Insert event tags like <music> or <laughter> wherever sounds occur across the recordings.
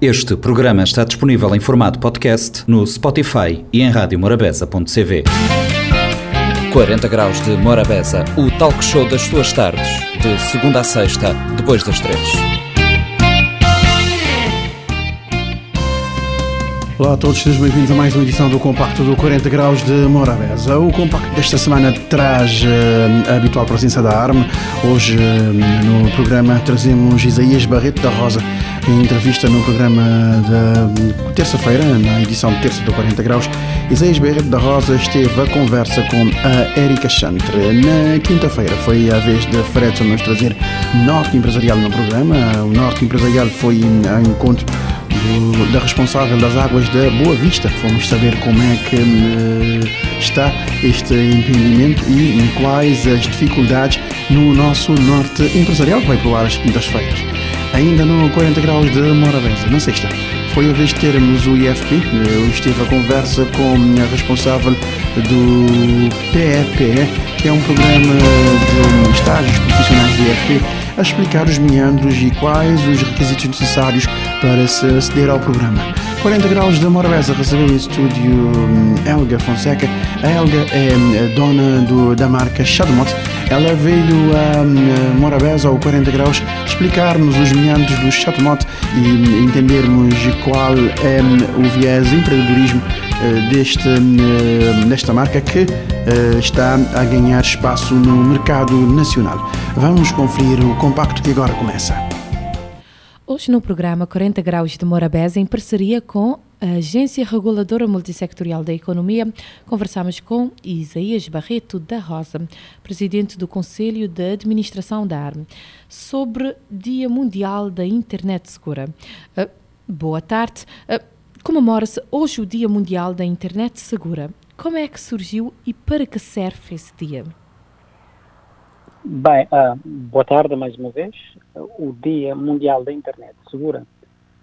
Este programa está disponível em formato podcast no Spotify e em radiomorabeza.cv. 40 Graus de Morabeza, o talk show das suas tardes, de segunda a sexta, depois das três. Olá a todos, sejam bem-vindos a mais uma edição do Compacto do 40 Graus de Morabeza. O Compacto desta semana traz uh, a habitual presença da ARM. Hoje, uh, no programa, trazemos Isaías Barreto da Rosa, em entrevista no programa da terça-feira, na edição de terça do 40 Graus. Isaías Barreto da Rosa esteve a conversa com a Erika Chantre. Na quinta-feira foi a vez de Fred nos trazer Norte Empresarial no programa. O Norte Empresarial foi ao encontro do, da responsável das águas da Boa Vista. Fomos saber como é que uh, está este empreendimento e quais as dificuldades no nosso norte empresarial que vai provar às quintas-feiras. Ainda no 40 graus de Morabeza, na sexta, foi a vez de termos o IFP. Eu estive a conversa com a responsável do PEPE, que é um programa de estágios profissionais do IFP, a explicar os meandros e quais os requisitos necessários para se aceder ao programa. 40 graus de Morabeza recebeu em estúdio hum, Helga Fonseca. A Helga é dona do, da marca Shadowmot. Ela veio a hum, Morabeza ao 40 graus explicar-nos os meandros do Shadowmot e entendermos qual é hum, o viés empreendedorismo deste, desta marca que está a ganhar espaço no mercado nacional. Vamos conferir o compacto que agora começa. Hoje no programa 40 Graus de Morabeza, em parceria com a Agência Reguladora Multissectorial da Economia, conversamos com Isaías Barreto da Rosa, presidente do Conselho de Administração da ARM, sobre Dia Mundial da Internet Segura. Uh, boa tarde. Uh, Comemora-se hoje o Dia Mundial da Internet Segura. Como é que surgiu e para que serve esse dia? Bem, uh, boa tarde mais uma vez. O Dia Mundial da Internet Segura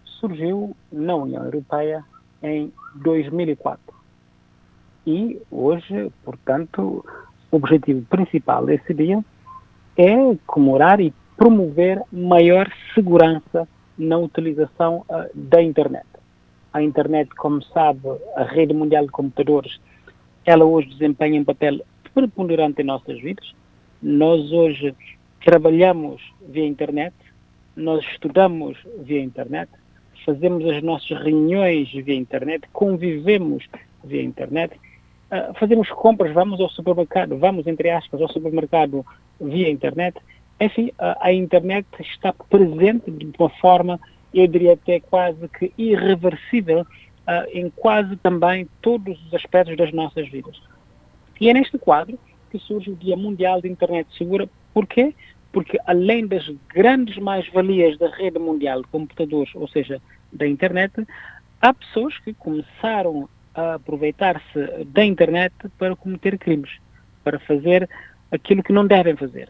surgiu na União Europeia em 2004. E hoje, portanto, o objetivo principal desse dia é comemorar e promover maior segurança na utilização uh, da internet. A internet, como sabe, a rede mundial de computadores, ela hoje desempenha um papel preponderante em nossas vidas nós hoje trabalhamos via internet, nós estudamos via internet, fazemos as nossas reuniões via internet, convivemos via internet, uh, fazemos compras, vamos ao supermercado, vamos, entre aspas, ao supermercado via internet. Enfim, a internet está presente de uma forma, eu diria até quase que irreversível, uh, em quase também todos os aspectos das nossas vidas. E é neste quadro que surge o Dia Mundial de Internet Segura. Porquê? Porque além das grandes mais-valias da rede mundial de computadores, ou seja, da internet, há pessoas que começaram a aproveitar-se da internet para cometer crimes, para fazer aquilo que não devem fazer.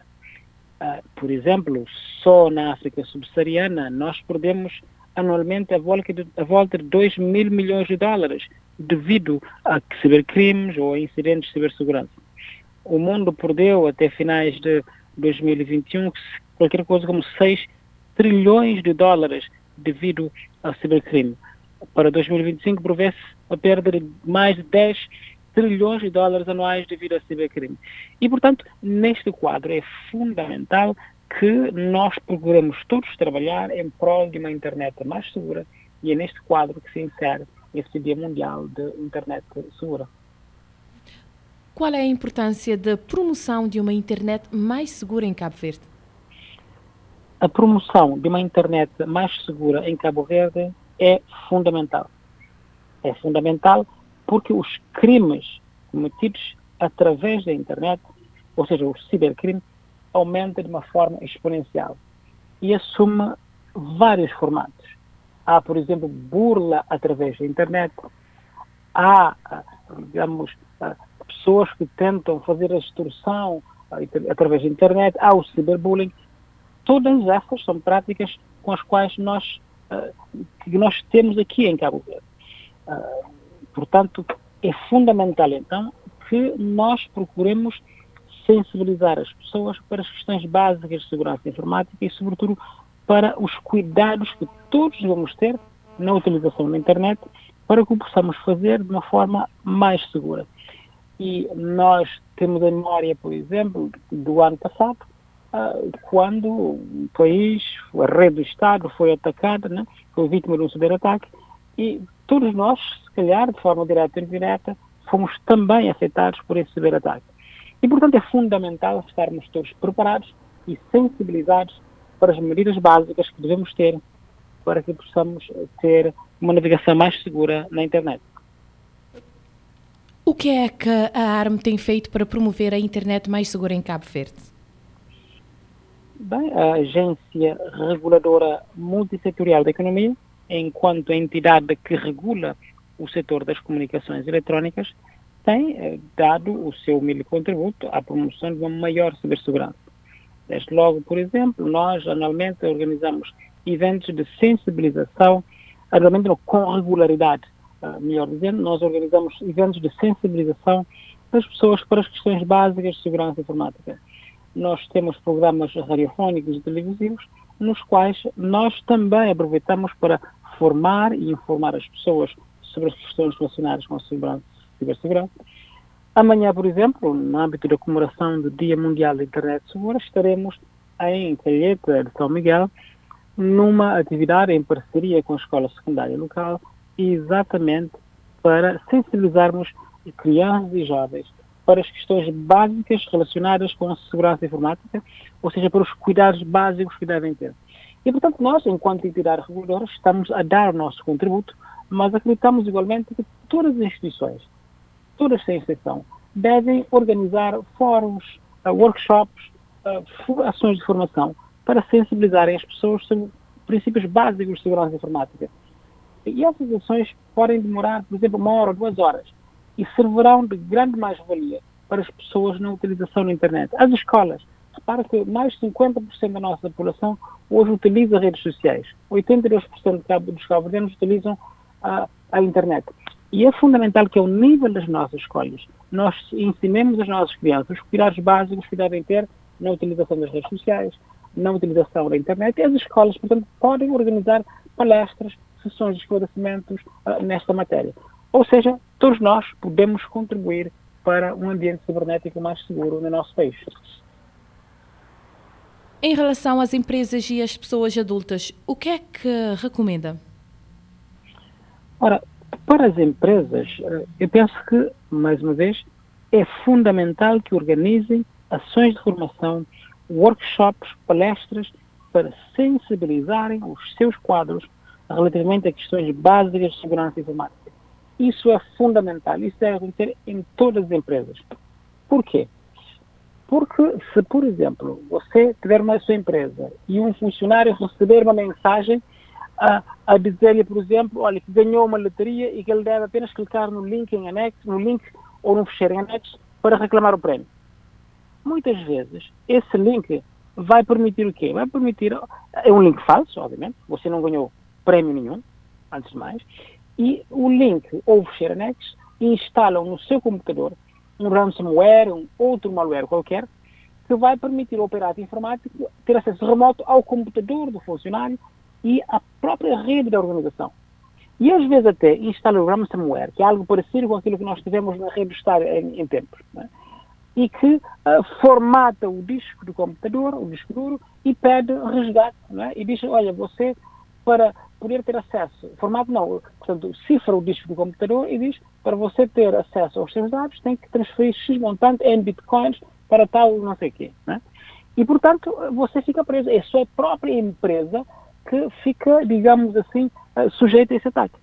Uh, por exemplo, só na África subsaariana nós perdemos anualmente a volta, de, a volta de 2 mil milhões de dólares devido a cibercrimes ou a incidentes de cibersegurança o mundo perdeu até finais de 2021 qualquer coisa como 6 trilhões de dólares devido ao cibercrime. Para 2025 prevê-se a perda de mais de 10 trilhões de dólares anuais devido ao cibercrime. E, portanto, neste quadro é fundamental que nós procuremos todos trabalhar em prol de uma internet mais segura e é neste quadro que se insere este Dia Mundial de Internet Segura. Qual é a importância da promoção de uma internet mais segura em Cabo Verde? A promoção de uma internet mais segura em Cabo Verde é fundamental. É fundamental porque os crimes cometidos através da internet, ou seja, o cibercrime, aumenta de uma forma exponencial e assume vários formatos. Há, por exemplo, burla através da internet, há, digamos, pessoas que tentam fazer a extorsão através da internet, há o ciberbullying. Todas essas são práticas com as quais nós, uh, que nós temos aqui em Cabo Verde. Uh, portanto, é fundamental então que nós procuremos sensibilizar as pessoas para as questões básicas de segurança informática e, sobretudo, para os cuidados que todos devemos ter na utilização da internet para que o possamos fazer de uma forma mais segura. E nós temos a memória, por exemplo, do ano passado, uh, quando o país, a rede do Estado foi atacada, né? foi vítima de um cyberataque, e todos nós, se calhar, de forma direta ou indireta, fomos também afetados por esse cyberataque. E, portanto, é fundamental estarmos todos preparados e sensibilizados para as medidas básicas que devemos ter para que possamos ter uma navegação mais segura na internet. O que é que a ARM tem feito para promover a internet mais segura em Cabo Verde? Bem, a Agência Reguladora Multissetorial da Economia, enquanto entidade que regula o setor das comunicações eletrónicas, tem eh, dado o seu humilde contributo à promoção de uma maior cibersegurança. Desde logo, por exemplo, nós anualmente organizamos eventos de sensibilização, realmente com regularidade, melhor dizendo, nós organizamos eventos de sensibilização das pessoas para as questões básicas de segurança informática. Nós temos programas radiofónicos e televisivos nos quais nós também aproveitamos para formar e informar as pessoas sobre as questões relacionadas com a cibersegurança. Amanhã, por exemplo, no âmbito da comemoração do Dia Mundial da Internet Segura, estaremos em Calheta de São Miguel numa atividade em parceria com a escola secundária local, exatamente para sensibilizarmos crianças e jovens para as questões básicas relacionadas com a segurança informática, ou seja, para os cuidados básicos que devem ter. E, portanto, nós, enquanto entidade reguladora, estamos a dar o nosso contributo, mas acreditamos igualmente que todas as instituições, todas sem exceção, devem organizar fóruns, uh, workshops, uh, ações de formação para sensibilizarem as pessoas sobre princípios básicos de segurança informática. E essas ações podem demorar, por exemplo, uma hora ou duas horas e servirão de grande mais-valia para as pessoas na utilização da internet. As escolas, repara que mais de 50% da nossa população hoje utiliza redes sociais. 82% dos cabo-verdianos utilizam a, a internet. E é fundamental que, ao nível das nossas escolas, nós ensinemos as nossas crianças os cuidados básicos que devem ter na utilização das redes sociais, na utilização da internet e as escolas, portanto, podem organizar palestras, sessões de esclarecimentos uh, nesta matéria. Ou seja, todos nós podemos contribuir para um ambiente cibernético mais seguro no nosso país. Em relação às empresas e às pessoas adultas, o que é que recomenda? Ora, para as empresas, eh, eu penso que, mais uma vez, é fundamental que organizem ações de formação workshops, palestras para sensibilizarem os seus quadros relativamente a questões básicas de segurança informática. Isso é fundamental, isso deve acontecer em todas as empresas. Por quê? Porque se, por exemplo, você tiver uma sua empresa e um funcionário receber uma mensagem a, a dizer-lhe, por exemplo, olha, que ganhou uma loteria e que ele deve apenas clicar no link em anexo, no link ou no fecheiro em anexo para reclamar o prémio muitas vezes esse link vai permitir o quê? Vai permitir, é um link falso, obviamente, você não ganhou prémio nenhum, antes de mais, e o link ou o fecheiro instalam no seu computador um ransomware, um outro malware qualquer, que vai permitir ao operador informático ter acesso remoto ao computador do funcionário e à própria rede da organização. E às vezes até instala o ransomware, que é algo parecido com aquilo que nós tivemos na rede do Estado em, em tempos. Né? E que uh, formata o disco do computador, o disco duro, e pede resgate. É? E diz, olha, você, para poder ter acesso, formato não, portanto, cifra o disco do computador e diz, para você ter acesso aos seus dados, tem que transferir X montante em bitcoins para tal não sei o quê. É? E, portanto, você fica preso. É sua própria empresa que fica, digamos assim, uh, sujeita a esse ataque.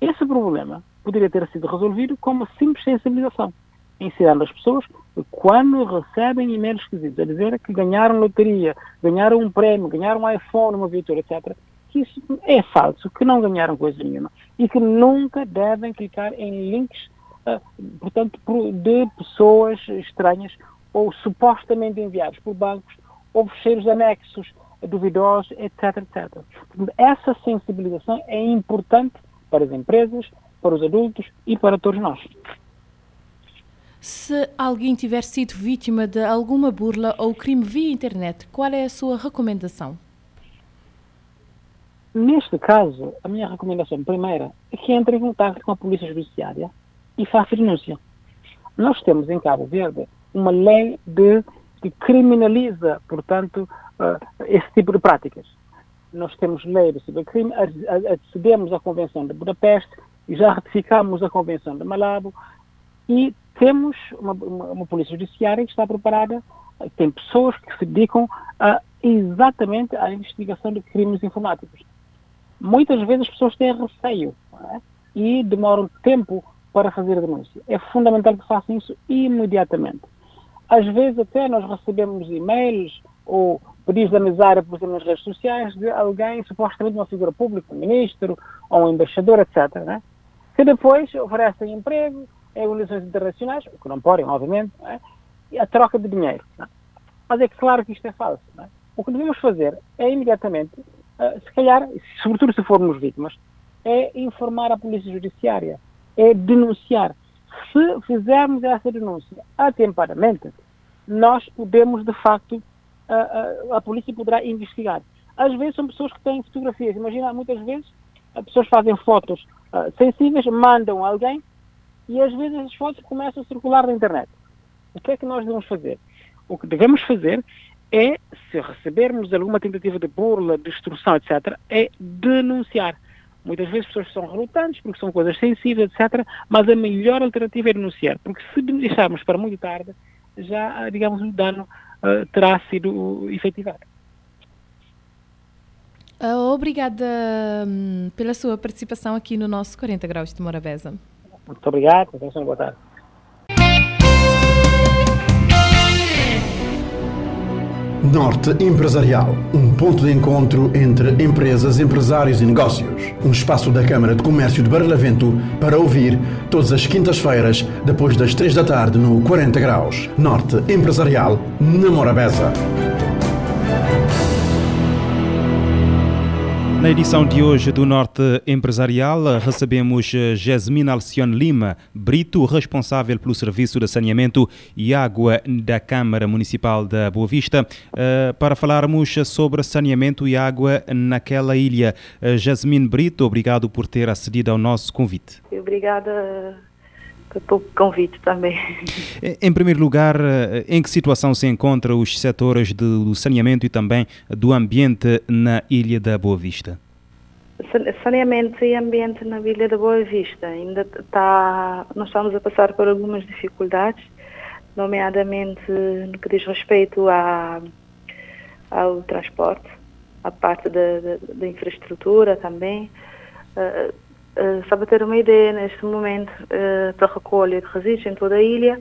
Esse problema poderia ter sido resolvido com uma simples sensibilização ensinando as pessoas quando recebem e-mails esquisitos a dizer que ganharam loteria, ganharam um prémio, ganharam um iPhone, uma viatura, etc., que isso é falso, que não ganharam coisa nenhuma e que nunca devem clicar em links, uh, portanto, de pessoas estranhas ou supostamente enviados por bancos ou fecheiros anexos duvidosos, etc, etc. Essa sensibilização é importante para as empresas, para os adultos e para todos nós. Se alguém tiver sido vítima de alguma burla ou crime via internet, qual é a sua recomendação? Neste caso, a minha recomendação primeira é que entre em contato com a Polícia Judiciária e faça denúncia. Nós temos em Cabo Verde uma lei de, que criminaliza, portanto, uh, esse tipo de práticas. Nós temos lei de cibercrime, acedemos à Convenção de Budapeste já ratificamos a Convenção de Malabo e temos uma, uma, uma polícia judiciária que está preparada, tem pessoas que se dedicam a, exatamente à investigação de crimes informáticos. Muitas vezes as pessoas têm receio é? e demoram tempo para fazer a denúncia. É fundamental que façam isso imediatamente. Às vezes até nós recebemos e-mails ou pedidos de amizade, por exemplo, nas redes sociais, de alguém, supostamente uma figura pública, um ministro ou um embaixador, etc., né? que depois oferecem emprego em organizações internacionais, o que não podem, obviamente, né? e a troca de dinheiro. Né? Mas é claro que isto é falso. Né? O que devemos fazer é imediatamente, uh, se calhar, sobretudo se formos vítimas, é informar a Polícia Judiciária, é denunciar. Se fizermos essa denúncia atempadamente, nós podemos, de facto, a, a, a polícia poderá investigar. Às vezes são pessoas que têm fotografias. Imagina, muitas vezes as pessoas fazem fotos uh, sensíveis, mandam alguém e às vezes as fotos começam a circular na internet. O que é que nós devemos fazer? O que devemos fazer é, se recebermos alguma tentativa de burla, destruição, etc., é denunciar. Muitas vezes as pessoas são relutantes porque são coisas sensíveis, etc., mas a melhor alternativa é denunciar, porque se deixarmos para muito tarde, já, digamos, o dano uh, terá sido efetivado. Uh, obrigada um, pela sua participação aqui no nosso 40 Graus de Morabeza. Muito obrigado, boa tarde. Norte Empresarial, um ponto de encontro entre empresas, empresários e negócios. Um espaço da Câmara de Comércio de Barlavento para ouvir todas as quintas-feiras, depois das três da tarde, no 40 Graus. Norte Empresarial, na Morabeza. Na edição de hoje do Norte Empresarial, recebemos Jasmine Alcione Lima, Brito, responsável pelo Serviço de Saneamento e Água da Câmara Municipal da Boa Vista, eh, para falarmos sobre saneamento e água naquela ilha. Eh, Jasmine Brito, obrigado por ter acedido ao nosso convite. Obrigada pelo convite também. Em primeiro lugar, eh, em que situação se encontram os setores do saneamento e também do ambiente na Ilha da Boa Vista? Saneamento e ambiente na Ilha da Boa Vista ainda está, nós estamos a passar por algumas dificuldades, nomeadamente no que diz respeito à, ao transporte, a parte da, da, da infraestrutura também. Uh, Uh, só para ter uma ideia, neste momento, uh, para recolha de resíduos em toda a ilha,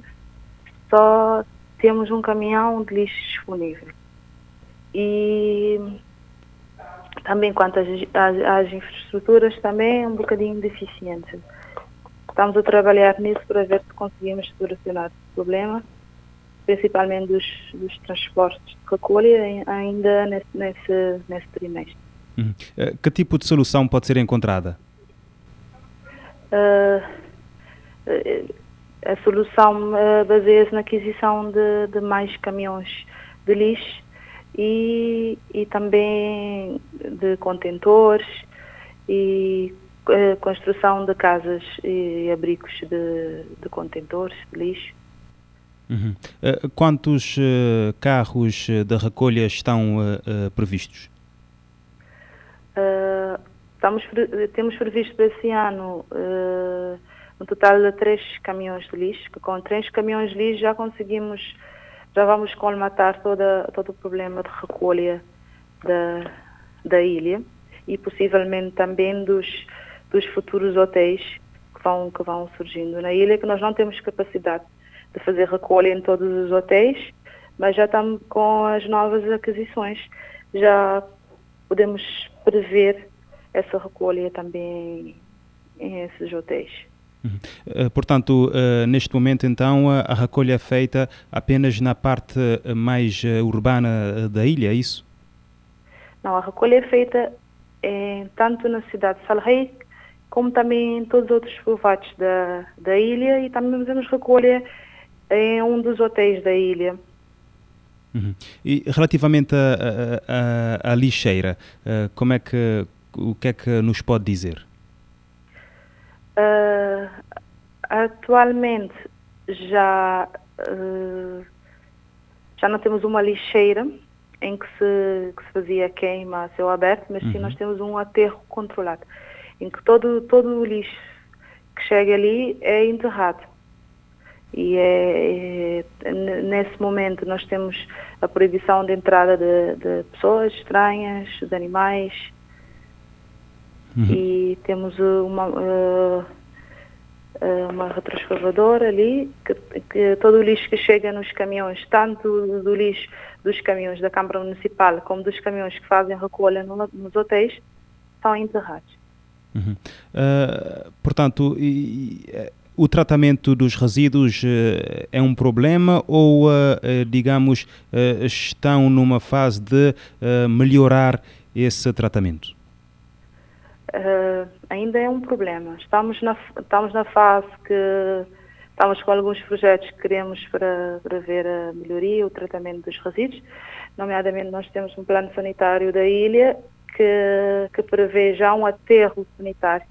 só temos um caminhão de lixo disponível. E também quanto às, às, às infraestruturas, também é um bocadinho deficiente. Estamos a trabalhar nisso para ver se conseguimos solucionar esse problema, principalmente dos, dos transportes de recolha, ainda nesse, nesse, nesse trimestre. Uhum. Eh, que tipo de solução pode ser encontrada? Uh, a solução uh, baseia-se na aquisição de, de, mais caminhões de lixo e, e também de contentores e uh, construção de casas e abrigos de, de contentores de lixo. Uhum. Uh, quantos carros de recolha estão previstos? Estamos, temos previsto esse ano uh, um total de três caminhões de lixo, que com três caminhões de lixo já conseguimos, já vamos colmatar toda, todo o problema de recolha da, da ilha e possivelmente também dos, dos futuros hotéis que vão, que vão surgindo na ilha, que nós não temos capacidade de fazer recolha em todos os hotéis, mas já estamos com as novas aquisições, já podemos prever essa recolha também em esses hotéis. Uhum. Uh, portanto, uh, neste momento, então, a, recolha é feita apenas na parte mais urbana da ilha, é isso? Não, a recolha é feita em, tanto na cidade de Salrei, como também em todos os outros povoados da, da ilha e também fazemos recolha em um dos hotéis da ilha. Uhum. E relativamente à lixeira, como é que o que é que nos pode dizer? Uh, atualmente já, uh, já não temos uma lixeira em que se, que se fazia queima a céu aberto, mas uhum. sim nós temos um aterro controlado, em que todo, todo o lixo que chega ali é enterrado. E é, é, nesse momento nós temos a proibição de entrada de, de pessoas estranhas, de animais, uhum. e temos uma, uh, uma retroescavadora ali, que, que, todo o lixo que chega nos caminhões, tanto do lixo dos caminhões da Câmara Municipal como dos caminhões que fazem recolha no, nos hotéis, são enterrados. Uhum. Uh, portanto, e, e, o tratamento dos resíduos uh, é um problema ou, uh, digamos, estão numa fase de melhorar esse tratamento? Ainda é um problema. Estamos na, estamos na fase que estamos com alguns projetos que queremos para, para ver a melhoria, o tratamento dos resíduos. Nomeadamente, nós temos um plano sanitário da ilha que, que prevê já um aterro sanitário,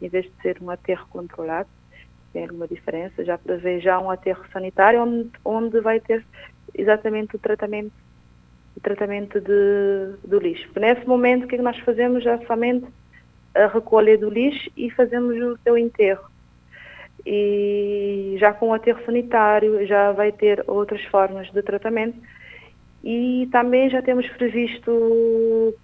em vez de ser um aterro controlado. Tem alguma diferença, já prevê já um aterro sanitário onde, onde vai ter exatamente o tratamento o tratamento de, do lixo. Nesse momento o que, é que nós fazemos é somente a recolha do lixo e fazemos o seu enterro. E já com o aterro sanitário já vai ter outras formas de tratamento e também já temos previsto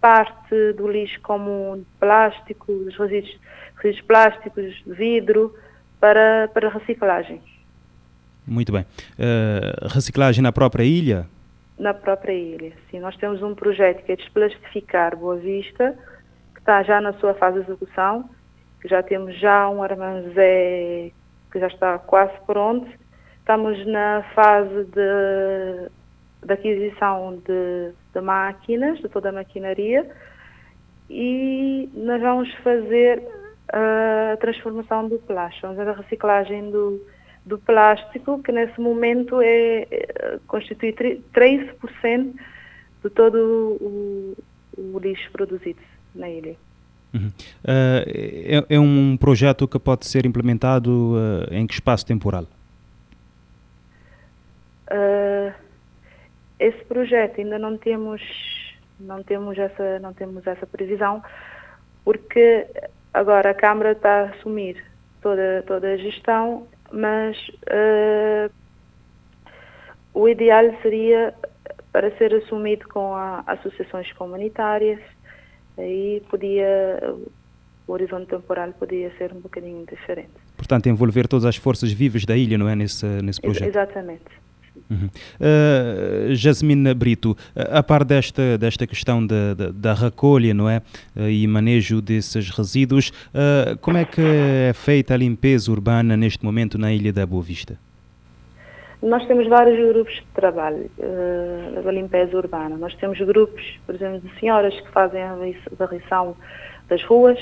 parte do lixo como plástico, os resíduos, resíduos plásticos, vidro, para, para reciclagem. Muito bem. Uh, reciclagem na própria ilha? Na própria ilha, sim. Nós temos um projeto que é desplastificar Boa Vista, está já na sua fase de execução, já temos já um armazém que já está quase pronto. Estamos na fase de, de aquisição de, de máquinas, de toda a maquinaria, e nós vamos fazer a transformação do plástico, vamos fazer a reciclagem do, do plástico, que nesse momento é, é constitui 13% de todo o, o lixo produzido na ilha. Uhum. Uh, é, é, um projeto que pode ser implementado uh, em que espaço temporal? Uh, esse projeto ainda não temos não temos essa não temos essa previsão porque agora a Câmara está a assumir toda toda a gestão, mas o ideal seria para ser assumido com a, associações comunitárias aí podia o horizonte temporal podia ser um bocadinho diferente. Portanto, envolver todas as forças vivas da ilha, não é, nesse, nesse projeto? Exatamente. Uhum. Uh, Jasmine Brito, a par desta, desta questão da, da, da recolha não é? Uh, e manejo desses resíduos, uh, como é que é feita a limpeza urbana neste momento na Ilha da Boa Vista? Nós temos vários grupos de trabalho uh, da limpeza urbana. Nós temos grupos, por exemplo, de senhoras que fazem a varrição das ruas.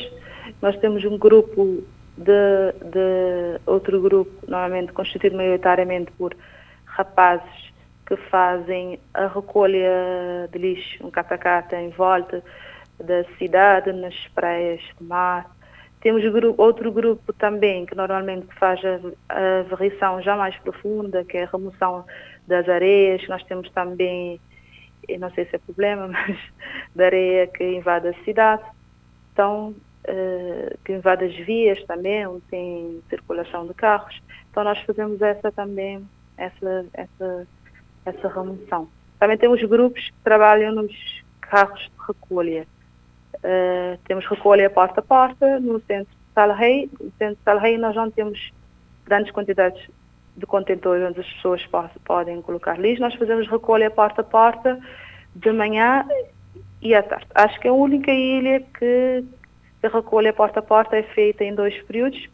Nós temos um grupo de, de outro grupo, normalmente constituído maioritariamente por rapazes que fazem a recolha de lixo, um catacata em volta da cidade, nas praias do mar. Temos outro grupo também que normalmente faz a, varrição já mais profunda, que é a remoção das areias. Nós temos também, não sei se é problema, <laughs> mas da areia que invade a cidade. Então, uh, que invade as vias também, onde tem circulação de carros. Então nós fazemos essa também, essa, essa, essa remoção. Também temos grupos que trabalham nos carros de recolha. Uh, temos recolha porta a porta no centro de Salrei. No centro de Salrei nós não temos grandes quantidades de contentores onde as pessoas podem colocar lixo. Nós fazemos recolha porta a porta de manhã e à tarde. Acho que a única ilha que a recolha porta a porta é feita em dois períodos.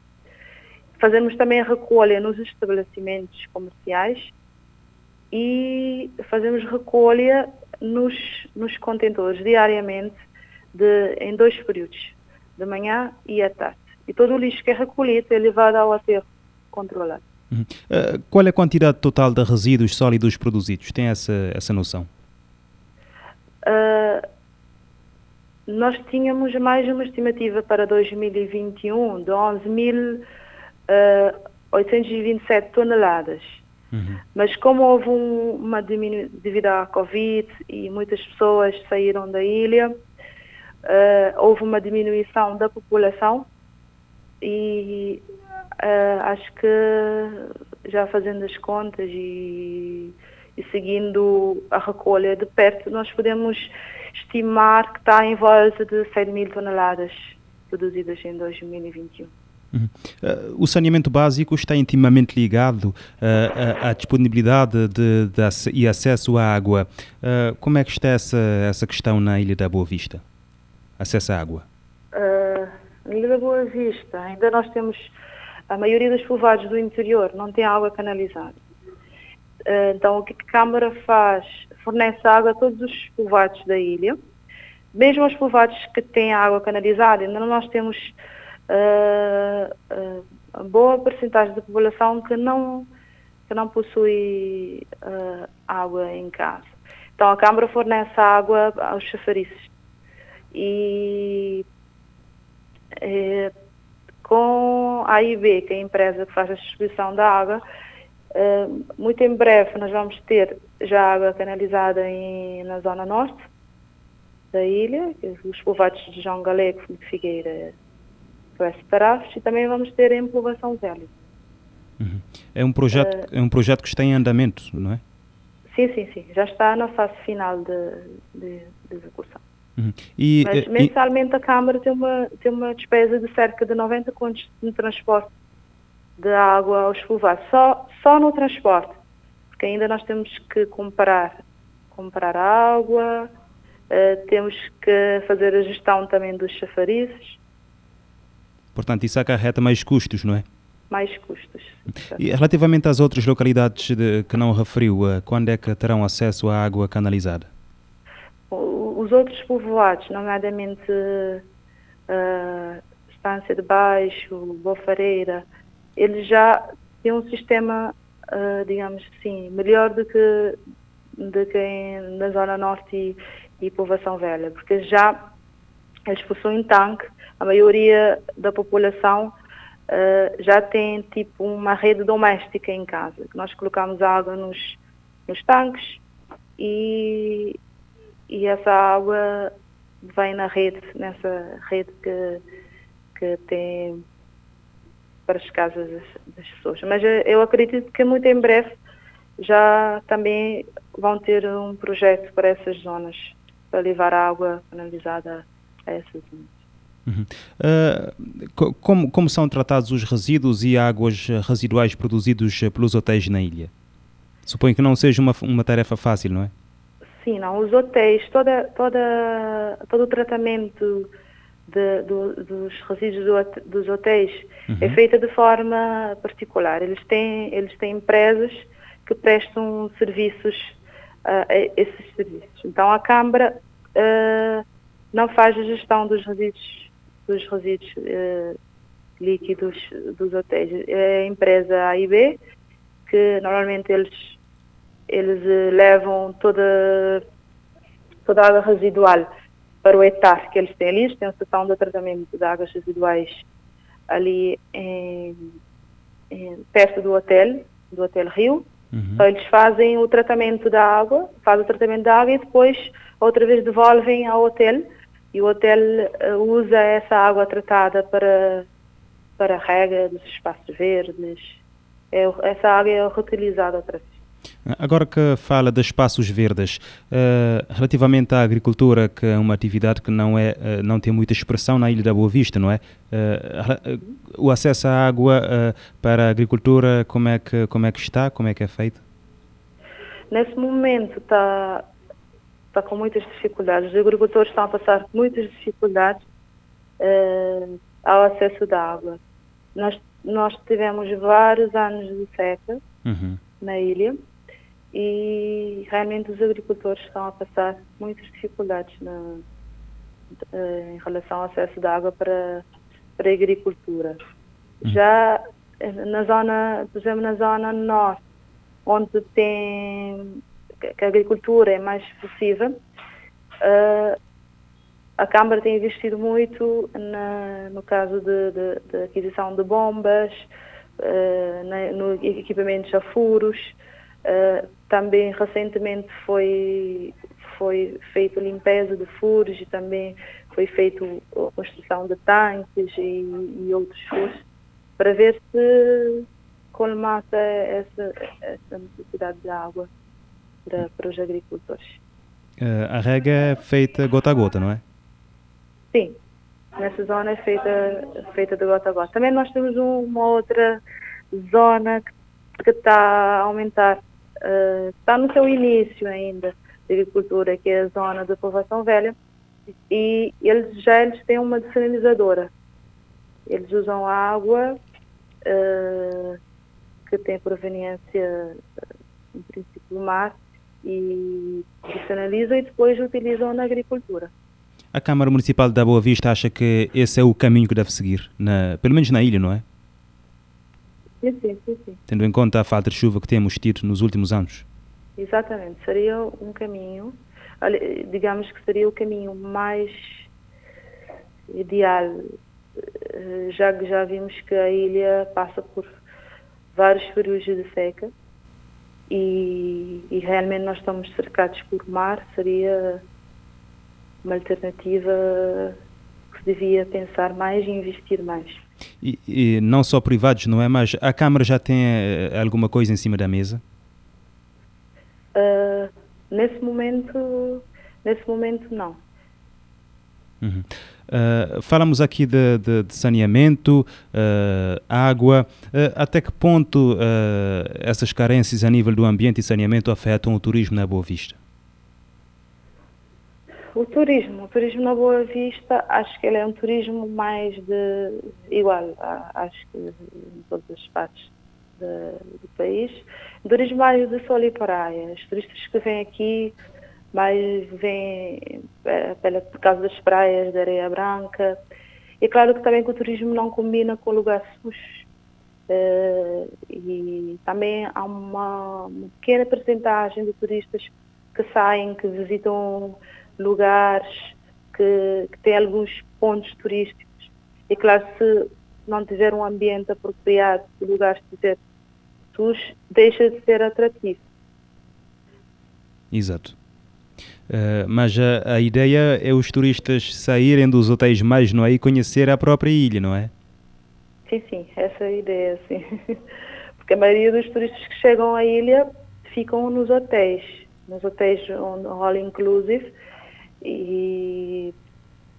Fazemos também a recolha nos estabelecimentos comerciais e fazemos recolha nos, nos contentores diariamente de, em dois períodos, de manhã e à tarde. E todo o lixo que é recolhido é levado ao aterro controlado. Uhum. Uh, qual é a quantidade total de resíduos sólidos produzidos? Tem essa, essa noção? Uh, nós tínhamos mais uma estimativa para 2021 de 11.827 uh, toneladas. Uhum. Mas como houve um, uma diminuição devido à Covid e muitas pessoas saíram da ilha, uh, houve uma diminuição da população e uh, acho que já fazendo as contas e, e seguindo a recolha de perto, nós podemos estimar que está em volta de 100 mil toneladas produzidas em 2021. Uhum. Uh, o saneamento básico está intimamente ligado uh, à, à, disponibilidade de, de, e acesso à água. Uh, como é que está essa, essa questão na Ilha da Boa Vista? Acesso à água? da Boa Vista, ainda nós temos a maioria dos povoados do interior não tem água canalizada. então, o que a Câmara faz fornece água a todos os povoados da ilha. Mesmo os povoados que têm água canalizada, ainda nós temos uh, uh, boa porcentagem da população que não, que não possui uh, água em casa. Então a Câmara fornece água aos chafarizes. E eh, com a AIB, que é a empresa que faz a distribuição da água, Uh, muito em breve nós vamos ter já água canalizada em, na zona norte da ilha, os povoados de João Galego, Felipe Figueira, Oeste e também vamos ter em Povoação Velha. Uhum. É, um projeto, uh, é um projeto que está em andamento, não é? Sim, sim, sim. Já está na fase final de, de, de execução. Uhum. E, Mas mensalmente e... a Câmara tem uma, tem uma despesa de cerca de 90 contos de transporte de água aos povoados, só, só no transporte, porque ainda nós temos que comprar, comprar água, uh, temos que fazer a gestão também dos chafarizes. Portanto, isso acarreta mais custos, não é? Mais custos. E relativamente às outras localidades de, que não referiu, uh, quando é que terão acesso à água canalizada? Os outros povoados, nomeadamente uh, Estância de Baixo, Bofareira, ele já tem um sistema, uh, digamos assim, melhor do que, do que em, na Zona Norte e, e Povoação Velha, porque já eles possuem tanque, a maioria da população uh, já tem tipo uma rede doméstica em casa, nós colocamos água nos, nos tanques e, e essa água vem na rede, nessa rede que, que tem para as casas das, das pessoas. Mas eu acredito que muito em breve já também vão ter um projeto para essas zonas, para levar água canalizada a essas zonas. Uhum. Uh, como, como são tratados os resíduos e águas residuais produzidos pelos hotéis na ilha? Suponho que não seja uma, uma tarefa fácil, não é? Sim, não. Os hotéis, toda, toda, todo o tratamento de, do, dos resíduos do, dos hotéis é uhum. é feita de forma particular. Eles têm, eles têm empresas que prestam serviços uh, a esses serviços. Então a Câmara uh, não faz a gestão dos resíduos, dos resíduos uh, líquidos dos hotéis. É a empresa AIB que normalmente eles eles levam toda toda a água residual para o etar que eles têm ali, eles têm a seção de tratamento de águas residuais ali em, em, perto do hotel, do Hotel Rio. Uhum. Então eles fazem o tratamento da água, fazem o tratamento da água e depois outra vez devolvem ao hotel e o hotel uh, usa essa água tratada para, para rega dos espaços verdes. É, essa água é reutilizada outra vez. Agora que fala de espaços verdes, uh, relativamente à agricultura, que é uma atividade que não, é, uh, não tem muita expressão na Ilha da Boa Vista, não é? Uh, o acesso à água para a agricultura, como é, que, como é que está? Como é que é feito? Nesse momento está, está com muitas dificuldades. Os agricultores estão a passar muitas dificuldades ao acesso da água. Nós, nós tivemos vários anos de seca uhum. na ilha e realmente os agricultores estão a passar muitas dificuldades na, eh, em relação ao acesso de água para, para a agricultura. Hum. Já eh, na zona, por exemplo, na zona norte, onde tem que a agricultura é mais possível, uh, a Câmara tem investido muito na, no caso de, de, de, aquisição de bombas, uh, na, no equipamentos a furos. Uh, também recentemente foi, foi feito limpeza de furos e também foi feito a construção de tanques e, e outros furos para ver se colmata essa, essa necessidade de água para, para os agricultores. Uh, a rega é feita gota a gota, não é? Sim, nessa zona é feita, feita de gota a gota. Também nós temos uma outra zona que está a aumentar, uh, está no seu início ainda de agricultura, que é a zona da povoação velha, e eles já eles têm uma desalinizadora. Eles usam água uh, que tem proveniência, em princípio, do mar, e desanalisam e depois utilizam na agricultura. A Câmara Municipal da Boa Vista acha que esse é o caminho que deve seguir, na, pelo menos na ilha, não é? Sim, sim, sim, sim. Tendo em conta a falta de chuva que temos tido nos últimos anos. Exatamente, seria um caminho, digamos que seria o caminho mais ideal, eh, já que já vimos que a ilha passa por vários períodos de seca e, e realmente nós estamos cercados por mar, seria uma alternativa que se devia pensar mais e investir mais. E, e, não só privados, não é? Mas a Câmara já tem uh, alguma coisa em cima da mesa? Uh, nesse momento, nesse momento não. Uhum. Uh, falamos aqui de, de, de saneamento, uh, água. Uh, até que ponto essas carências a nível do ambiente e saneamento afetam o turismo na Boa Vista? O turismo, o turismo na Boa Vista, acho que ele é um turismo mais de igual, acho que em todas as partes de, do país. Turismo mais de sol e praia. Os turistas que vêm aqui mais vêm é, pela, por causa das praias de areia branca. E claro que também que o turismo não combina com lugares sujos. Uh, e também há uma, uma pequena percentagem de turistas que saem, que visitam lugares que, que têm alguns pontos turísticos. E claro, se não tiver um ambiente apropriado, se o lugar estiver sujo, deixa de ser atrativo. Exato. Uh, mas a, a, ideia é os turistas saírem dos hotéis mais, não é? E conhecer a própria ilha, não é? Sim, sim, essa é a ideia, sim. <laughs> Porque a maioria dos turistas que chegam à ilha ficam nos hotéis, nos hotéis all inclusive, e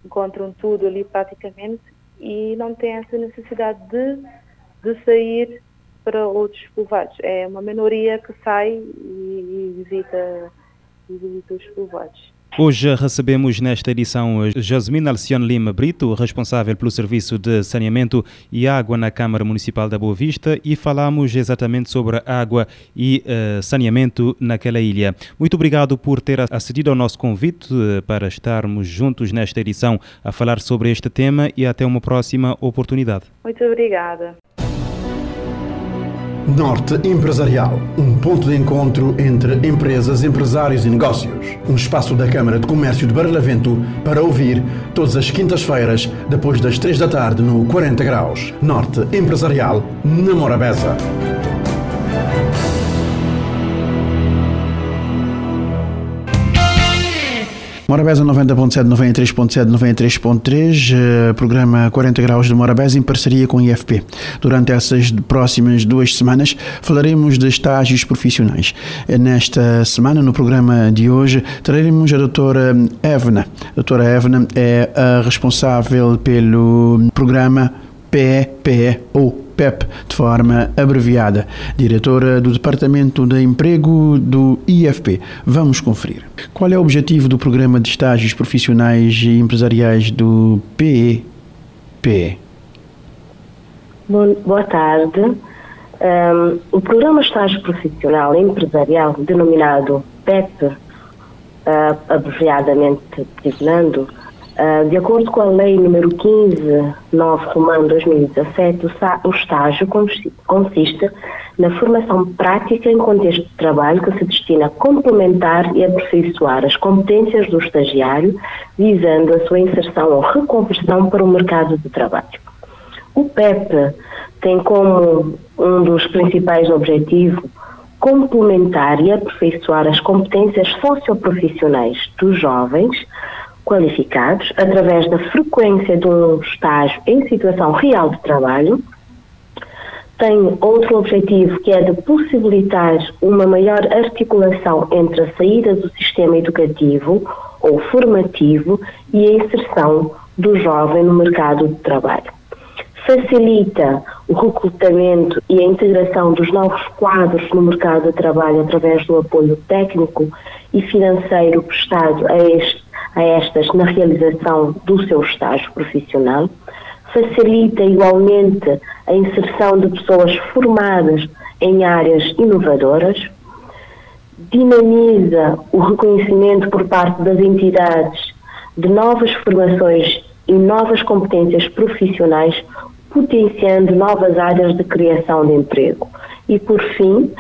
encontram tudo ali praticamente e não têm essa necessidade de, de sair para outros povoados. É uma minoria que sai e, e visita, visita os povoados. Hoje recebemos nesta edição Jasmine Alcione Lima Brito, responsável pelo Serviço de Saneamento e Água na Câmara Municipal da Boa Vista e falamos exatamente sobre água e uh, saneamento naquela ilha. Muito obrigado por ter acedido ao nosso convite uh, para estarmos juntos nesta edição a falar sobre este tema e até uma próxima oportunidade. Muito obrigada. Norte Empresarial, um ponto de encontro entre empresas, empresários e negócios. Um espaço da Câmara de Comércio de Barlavento para ouvir todas as quintas-feiras, depois das três da tarde, no 40 Graus. Norte Empresarial, na Morabeza. Morabeza 90.7, 93.7, 93.3, programa 40 Graus de Morabeza em parceria com o IFP. Durante essas próximas duas semanas falaremos de estágios profissionais. Nesta semana, no programa de hoje, traremos a doutora Evna. A doutora Evna é a responsável pelo programa PEPE ou PEP, de forma abreviada, diretora do Departamento de Emprego do IFP. Vamos conferir. Qual é o objetivo do Programa de Estágios Profissionais e Empresariais do PEP? Boa tarde. Um, o Programa Estágio Profissional e Empresarial, denominado PEP, uh, abreviadamente designando, de acordo com a Lei número 15, 9 Romano 2017, o, o estágio consiste na formação prática em contexto de trabalho que se destina a complementar e aperfeiçoar as competências do estagiário, visando a sua inserção ou reconversão para o mercado de trabalho. O PEP tem como um dos principais objetivos complementar e aperfeiçoar as competências socioprofissionais dos jovens qualificados através da frequência de um estágio em situação real de trabalho. Tem outro objetivo que é de possibilitar uma maior articulação entre a saída do sistema educativo ou formativo e a inserção do jovem no mercado de trabalho facilita o recrutamento e a integração dos novos quadros no mercado de trabalho através do apoio técnico e financeiro prestado a, este, a estas na realização do seu estágio profissional, facilita igualmente a inserção de pessoas formadas em áreas inovadoras, dinamiza o reconhecimento por parte das entidades de novas formações e novas competências profissionais potenciando novas áreas de criação de emprego. E, por fim,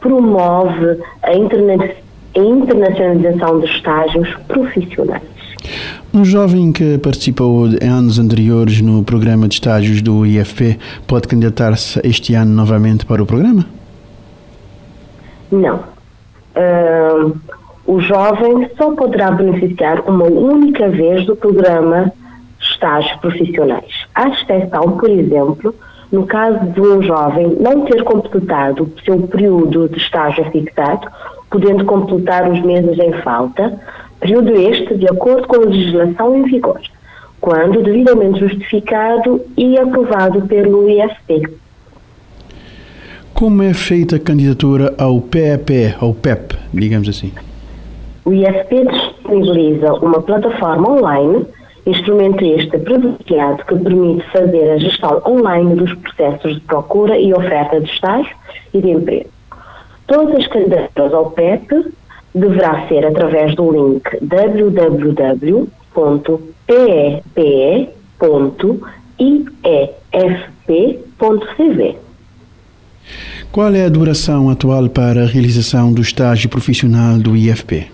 promove a, interna a internacionalização dos estágios profissionais. Um jovem que participou em anos anteriores no programa de estágios do IFP pode candidatar-se este ano novamente para o programa? Não. Uh, o jovem só poderá beneficiar uma única vez do programa estágios profissionais. À exceção, por exemplo, no caso de um jovem não ter completado o seu período de estágio fixado, podendo completar os meses em falta, período este de acordo com a legislação em vigor, quando devidamente justificado e aprovado pelo IFP. Como é feita a candidatura ao PEP, ao PEP, digamos assim? O IFP disponibiliza uma plataforma online Instrumento este privilegiado que permite fazer a gestão online dos processos de procura e oferta de estágio e de emprego. Todas as candidaturas ao PEP deverá ser através do link www.pepe.iefp.cv. Qual é a duração atual para a realização do estágio profissional do IFP?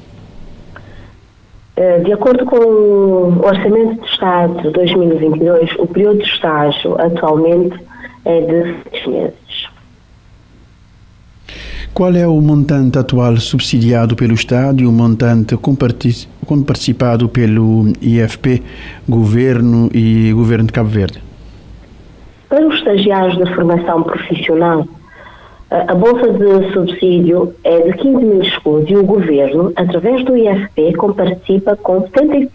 Eh, de acordo com o Orçamento de Estado de 2022, o período de estágio atualmente é de seis meses. Qual é o montante atual subsidiado pelo Estado e o montante comparticipado pelo IFP, Governo e Governo de Cabo Verde? Para os estagiários da formação profissional, a bolsa de subsídio é de 15 mil escudos e o governo, através do IFP, comparticipa com 73%,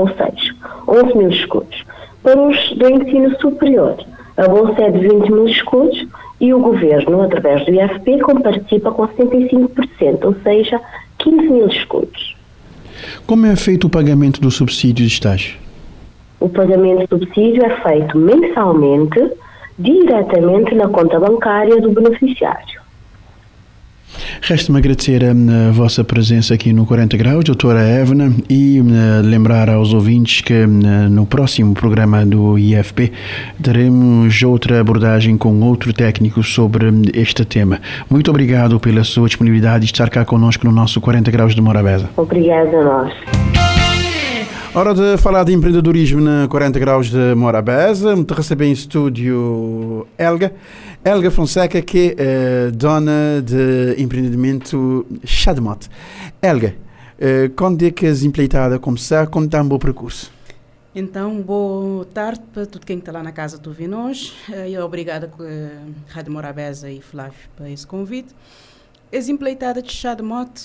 ou seja, 11 mil escudos. Para os do ensino superior, a bolsa é de 20 mil escudos e o governo, através do IFP, comparticipa com 75%, ou seja, 15 mil escudos. Como é feito o pagamento do subsídio de estágio? O pagamento do subsídio é feito mensalmente diretamente na conta bancária do beneficiário. Resta-me agradecer a, a, vossa presença aqui no 40 Graus, doutora Evna, e a, lembrar aos ouvintes que no próximo programa do IFP teremos outra abordagem com outro técnico sobre este tema. Muito obrigado pela sua disponibilidade de estar cá conosco no nosso 40 Graus de Morabeza. Obrigada a nós. Hora de falar de empreendedorismo na 40 graus de Morabeza. Te receber em estúdio Elga. Elga Fonseca, que é dona de empreendimento Chadmot. Elga, eh, quando é que as empreitadas começar? Conta um bom percurso. Então, boa tarde para tudo quem está lá na casa do Vinos. Eh, e obrigada a eh, Rádio Morabeza e Flávio por esse convite. As empreitadas de Chadmot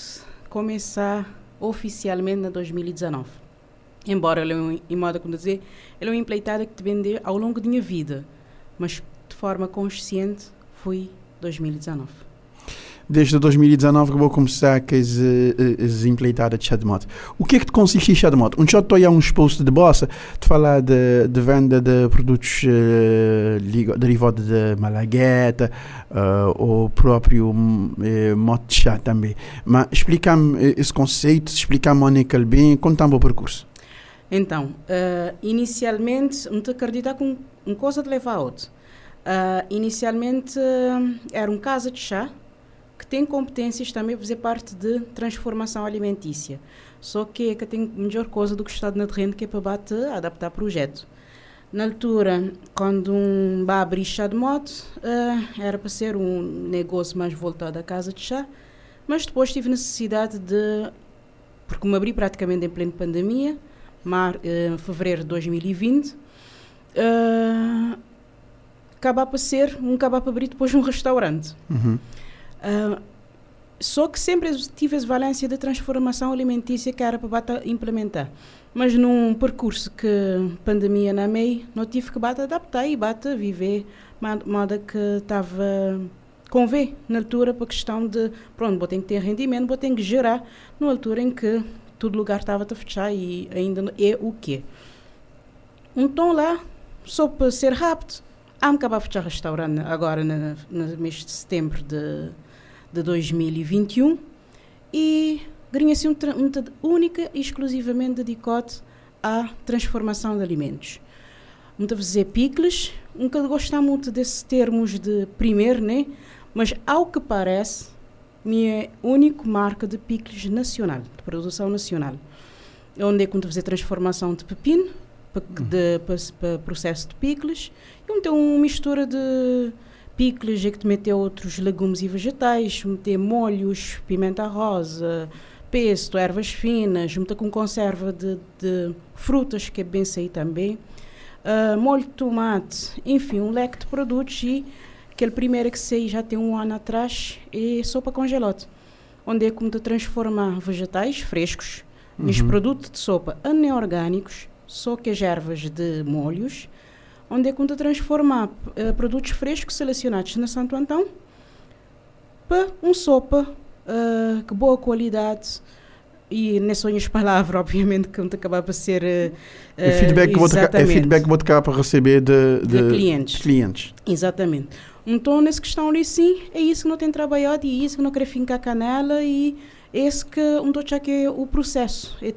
começar oficialmente em 2019 embora ele é em modo como dizer, ele é uma empreitada que te vendeu ao longo da minha vida, mas de forma consciente foi 2019. Desde 2019 que vou começar com as, eh, as empleitadas de Chadmot. O que é que te consiste em Chadmot? Um shot é um exposto de bossa, de falar de, de venda de produtos uh, derivados de malagueta, uh, ou próprio uh, moto chá também. Mas explica-me esse conceito, explica-me onde é que ele vem, conta-me o percurso. Então, uh, inicialmente, não te acreditar com uma coisa de levar a outra. Uh, inicialmente, uh, era um casa de chá que tem competências também para fazer parte de transformação alimentícia. Só que é que tem melhor coisa do que o Estado na terreno que é para bater, adaptar projeto. Na altura, quando um abrir chá de moto, uh, era para ser um negócio mais voltado à casa de chá, mas depois tive necessidade de, porque me abri praticamente em plena pandemia, mar, uh, fevereiro de 2020, uh, acabar para ser um acabar para abrir depois um restaurante. Uhum. Uh, só que sempre tive a valência de transformação alimentícia que era para implementar. Mas num percurso que pandemia na meio, não tive que bata adaptar e bata viver, moda que estava com V na altura para a questão de, pronto, vou ter que ter rendimento, vou ter que gerar, na altura em que todo lugar estava a fechar e ainda é o quê? Então lá, só para ser rápido, há me acabar de restaurante agora no, no mês de setembro de de 2021 e ganha-se um, um única e exclusivamente dedicado à transformação de alimentos. Muitas vezes é picles, nunca gostar muito desses termos de primeiro, né? mas ao que parece, minha única marca de picles nacional, de produção nacional. Onde é que fazer transformação de pepino, para, processo de picles, e tem uma mistura de picles, é que te meter outros legumes e vegetais, meter molhos, pimenta rosa, pesto, ervas finas, meter com conserva de, de frutas, que é bem sair também, uh, molho de tomate, enfim, um leque de produtos e aquele primeiro que sei já tem um ano atrás é sopa congelada, onde é como te transformar vegetais frescos, uhum. nos produtos de sopa aneorgânicos, só que as ervas de molhos, onde é que te transformar uh, produtos frescos selecionados na Santo Antão para um sopa uh, que boa qualidade e nem são as palavras, <laughs> obviamente, que não acabar para ser. Uh, é feedback que vou é feedback que vou acabar para receber de, de, de clientes. clientes. Exatamente. Então, nessa questão ali, sim, é isso que não tem trabalhado e é isso que não quer fincar canela e é esse que estou que é o processo. É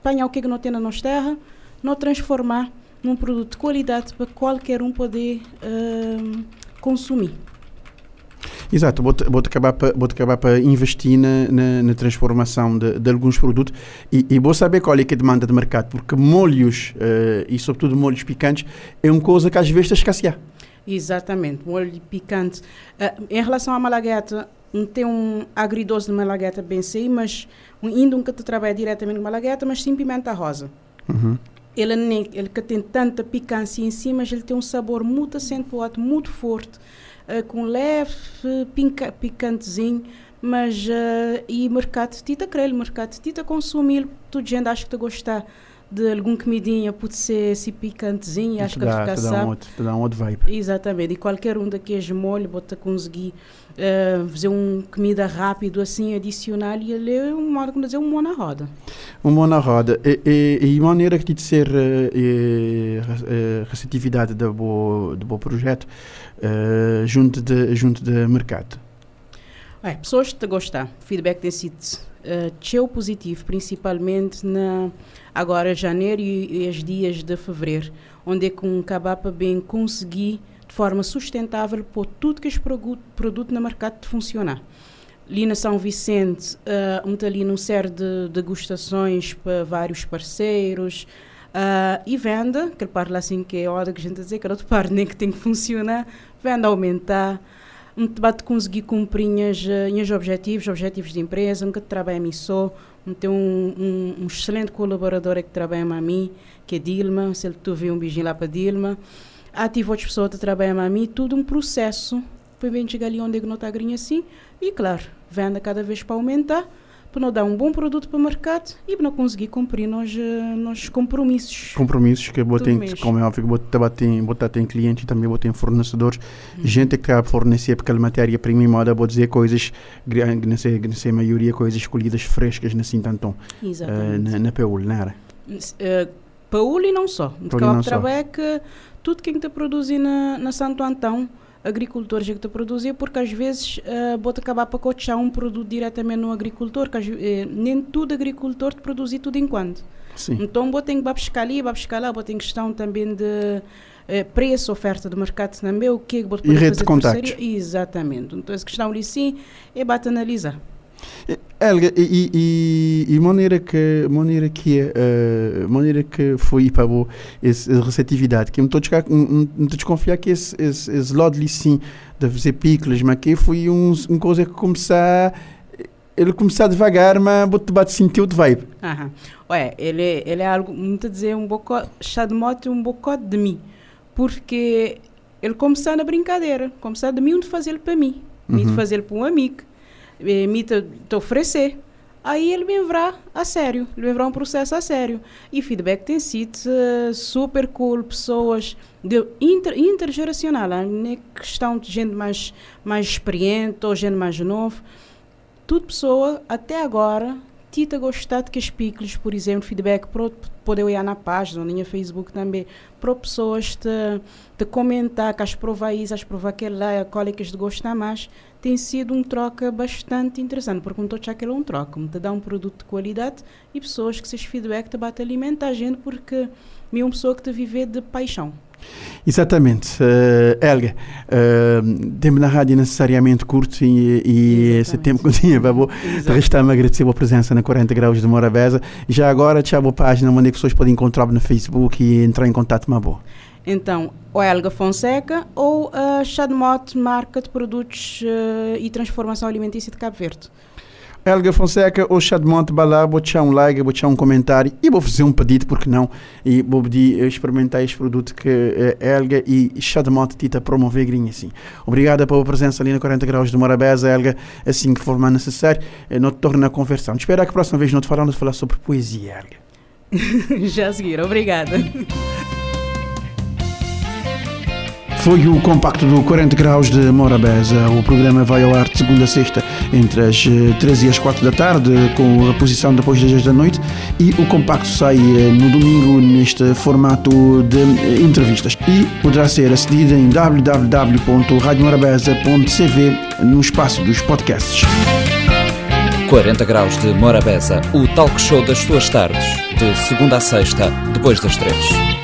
apanhar o que, é que não tem na nossa terra, não transformar num produto de qualidade para qualquer um poder uh, consumir. Exato, vou-te vou acabar para investir na, na, na transformação de, de, alguns produtos e, e, vou saber qual é, é a demanda de mercado, porque molhos uh, e sobretudo molhos picantes é uma coisa que às vezes está escassear. Exatamente, molho picante. Uh, em relação à malagueta, tem um agridoce de malagueta bem sei, mas um, um que trabalha diretamente com malagueta, mas sim pimenta rosa. Uhum ele, nem, ele que tem tanta picância em si, mas ele tem um sabor muito acentuado, muito forte, uh, com leve pica, picantezinho, mas uh, e mercado tita creio, mercado tita consumir, tudo gente acha que está gostar de algum comidinha pode ser esse picantezinho, acho que vai ficar sabe. Um outro, dá um outro vibe. Exatamente, e qualquer um daqueles molhos, bota conseguir uh, fazer um comida rápido assim, adicional, e ele é um modo, como dizer, um mão na roda. Um mão na roda. E, e, e maneira que de ser uh, uh, receptividade do bo, do bo projeto uh, junto, de, junto de mercado? É, pessoas que te gostar, feedback tem sido uh, positivo, principalmente na agora janeiro e, e os dias de fevereiro, onde é que um cabapa bem conseguir de forma sustentável pôr tudo que é produto, produto no mercado funcionar. Ali na São Vicente, uh, um ali num série de degustações para vários parceiros, Uh, e venda, que parla assim que é hora que a gente dizer que outra parte nem que tem que funcionar, venda aumentar, um debate conseguir cumprir os objetivos, objetivos de empresa, nunca trabalha a só, tem um, um, um, excelente colaborador que trabalha a mim, que é Dilma, se ele tu vê um beijinho lá para Dilma, ativo outras pessoas que trabalham a mim, tudo um processo para bem chegar ali onde é não está assim, e claro, venda cada vez para aumentar, para não dar um bom produto para o mercado e para não conseguir cumprir nos, eh, nos compromissos. Compromissos que botem, como é óbvio, botar tem, botar tem clientes e também botar fornecedores, hum. gente que fornecer fornecer aquela matéria-prima e moda, vou dizer coisas, não sei, não sei, a maioria coisas escolhidas frescas nesse tanto uh, na, na Paul, não era? Uh, Paul e não só. O que trabalho é que tudo que a gente produz na, na Santo Antão agricultores que te produzir, porque às vezes uh, bota acabar para coachar um produto diretamente no agricultor, que uh, nem tudo agricultor te produzir tudo enquanto. Sim. Então, vou ter que buscar ali, buscar lá, vou ter questão também de eh, preço, oferta do mercado também, o que é que vou E rede de contactos. Exatamente. Então, essa questão ali sim, é bate analisar. Helga, e, e, e maneira que maneira que é, uh, maneira que foi para boa essa receptividade que me estou desconfiar que esse, esse, esse lado ali sim de fazer picles mas que foi um, uma coisa que começar ele começar devagar mas bate bate sentiu de vibe Aham. Ué, ele, ele é algo, muito a dizer, um pouco, moto um pouco de mim. Porque ele começou na brincadeira, começou de mim de fazer para mim, me de Uhum. fazer para um amigo, me te, oferecer. Aí ele me verá a sério, ele me verá um processo a sério. E feedback tem sido eh, super cool, pessoas de inter, intergeracional, não é questão de gente mais, mais experiente ou gente mais novo. Tudo pessoa, até agora, Tita gostar de que as picles, por exemplo, feedback para poder olhar na página, na minha Facebook também, para pessoas te, te comentar que as prova isso, as prova aquele lá, qual é que de gostar mais, tem sido um troca bastante interessante, porque não estou a aquele é um troca, me dá um produto de qualidade e pessoas que esses feedback te bate alimenta a gente porque me é uma pessoa que te viver de paixão. Exatamente. Uh, Helga, uh, tempo na rádio necessariamente curto e, e esse tempo que eu tinha, Babu, resta-me agradecer a presença na 40 Graus de Morabeza. Já agora, tchau a página onde as pessoas podem encontrar no Facebook e entrar em contato com a boa. Então, o Helga Fonseca ou a Chadmot Marca de Produtos uh, e Transformação Alimentícia de Cabo Verde. Helga Fonseca ou Chadmonte Balá, vou deixar um like, vou deixar um comentário e vou fazer um pedido, porque não? E vou pedir eh, experimentar este produto que uh, Helga e Chadmonte Tita promover grinha assim. Obrigada pela presença ali na 40 graus de Morabeza, Helga, assim que for mais necessário, uh, não te torna a conversão. Espero que a próxima vez não te falamos falar sobre poesia, Helga. <laughs> Já a seguir, obrigada. <laughs> Foi o compacto do 40 graus de Morabeza. O programa vai ao ar de segunda a sexta, entre as 13 e as 4 da tarde, com reposição depois das 10 da noite. E o compacto sai no domingo neste formato de entrevistas. E poderá ser acedido em www.radiomorabeza.cv no espaço dos podcasts. 40 graus de Morabeza, o talk show das suas tardes, de segunda a sexta, depois das 3.